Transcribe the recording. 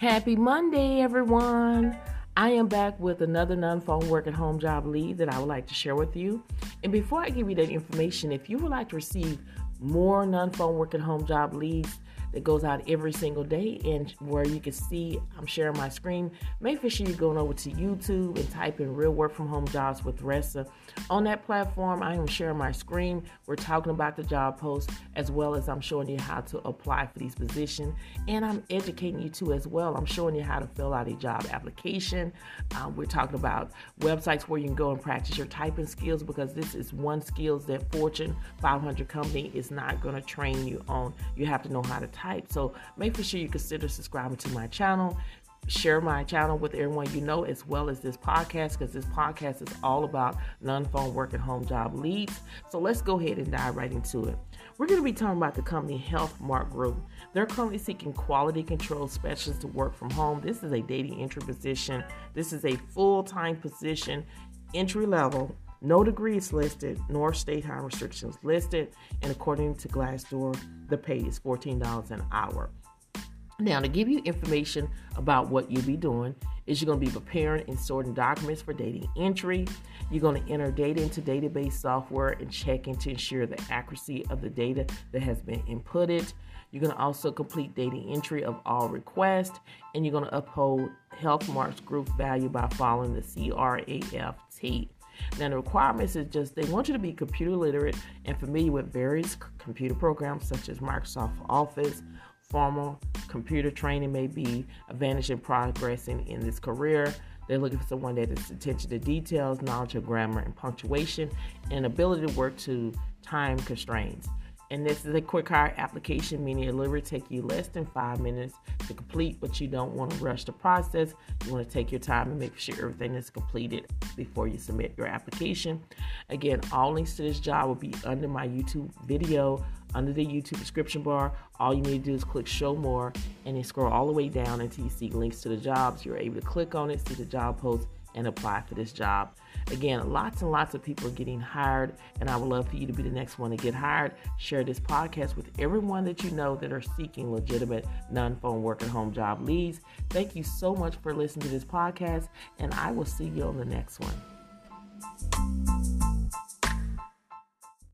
Happy Monday, everyone. I am back with another non phone work at home job lead that I would like to share with you. And before I give you that information, if you would like to receive more non phone work at home job leads, that goes out every single day and where you can see I'm sharing my screen. Make sure you're going over to YouTube and type in real work from home jobs with Ressa. On that platform, I am sharing my screen. We're talking about the job post as well as I'm showing you how to apply for these positions and I'm educating you too as well. I'm showing you how to fill out a job application. Um, we're talking about websites where you can go and practice your typing skills because this is one skills that Fortune 500 company is not going to train you on. You have to know how to type. So make for sure you consider subscribing to my channel. Share my channel with everyone you know, as well as this podcast, because this podcast is all about non phone work at home job leads. So let's go ahead and dive right into it. We're going to be talking about the company Health Mart Group. They're currently seeking quality control specialists to work from home. This is a data entry position. This is a full time position, entry level. No degrees listed, nor state high restrictions listed, and according to Glassdoor, the pay is $14 an hour. Now, to give you information about what you'll be doing, is you're going to be preparing and sorting documents for data entry. You're going to enter data into database software and checking to ensure the accuracy of the data that has been inputted. You're going to also complete data entry of all requests, and you're going to uphold Health Mark's group value by following the CRAFT. Now, the requirements is just they want you to be computer literate and familiar with various computer programs such as Microsoft Office. Formal computer training may be advantage in progressing in this career. They're looking for someone that is attention to details, knowledge of grammar and punctuation, and ability to work to time constraints. And this is a quick hire application, meaning it literally take you less than five minutes to complete, but you don't want to rush the process. You want to take your time and make sure everything is completed before you submit your application. Again, all links to this job will be under my YouTube video, under the YouTube description bar. All you need to do is click show more and then scroll all the way down until you see links to the jobs. You're able to click on it, see the job post, and apply for this job. Again, lots and lots of people are getting hired, and I would love for you to be the next one to get hired. Share this podcast with everyone that you know that are seeking legitimate non phone work at home job leads. Thank you so much for listening to this podcast, and I will see you on the next one.